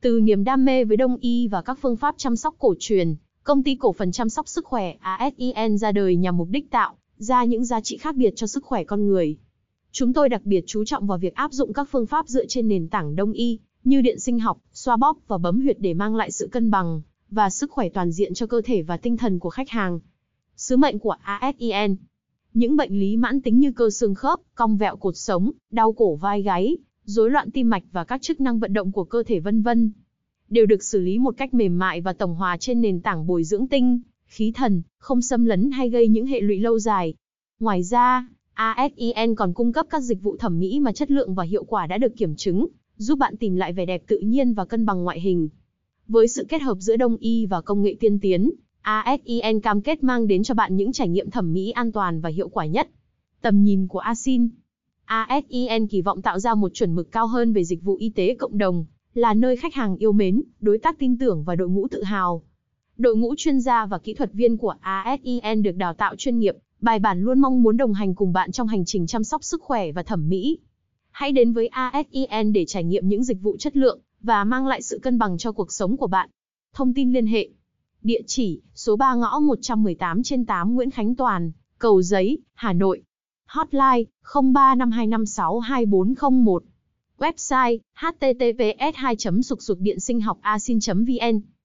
Từ niềm đam mê với đông y và các phương pháp chăm sóc cổ truyền, công ty cổ phần chăm sóc sức khỏe ASIN ra đời nhằm mục đích tạo ra những giá trị khác biệt cho sức khỏe con người. Chúng tôi đặc biệt chú trọng vào việc áp dụng các phương pháp dựa trên nền tảng đông y, như điện sinh học, xoa bóp và bấm huyệt để mang lại sự cân bằng và sức khỏe toàn diện cho cơ thể và tinh thần của khách hàng. Sứ mệnh của ASIN Những bệnh lý mãn tính như cơ xương khớp, cong vẹo cột sống, đau cổ vai gáy, rối loạn tim mạch và các chức năng vận động của cơ thể vân vân đều được xử lý một cách mềm mại và tổng hòa trên nền tảng bồi dưỡng tinh, khí thần, không xâm lấn hay gây những hệ lụy lâu dài. Ngoài ra, ASIN còn cung cấp các dịch vụ thẩm mỹ mà chất lượng và hiệu quả đã được kiểm chứng, giúp bạn tìm lại vẻ đẹp tự nhiên và cân bằng ngoại hình. Với sự kết hợp giữa đông y và công nghệ tiên tiến, ASIN cam kết mang đến cho bạn những trải nghiệm thẩm mỹ an toàn và hiệu quả nhất. Tầm nhìn của ASIN ASIN kỳ vọng tạo ra một chuẩn mực cao hơn về dịch vụ y tế cộng đồng, là nơi khách hàng yêu mến, đối tác tin tưởng và đội ngũ tự hào. Đội ngũ chuyên gia và kỹ thuật viên của ASIN được đào tạo chuyên nghiệp, bài bản luôn mong muốn đồng hành cùng bạn trong hành trình chăm sóc sức khỏe và thẩm mỹ. Hãy đến với ASIN để trải nghiệm những dịch vụ chất lượng và mang lại sự cân bằng cho cuộc sống của bạn. Thông tin liên hệ Địa chỉ, số 3 ngõ 118 trên 8 Nguyễn Khánh Toàn, Cầu Giấy, Hà Nội. Hotline, 0352562401. Website, https 2 sục sục điện sinh học asin vn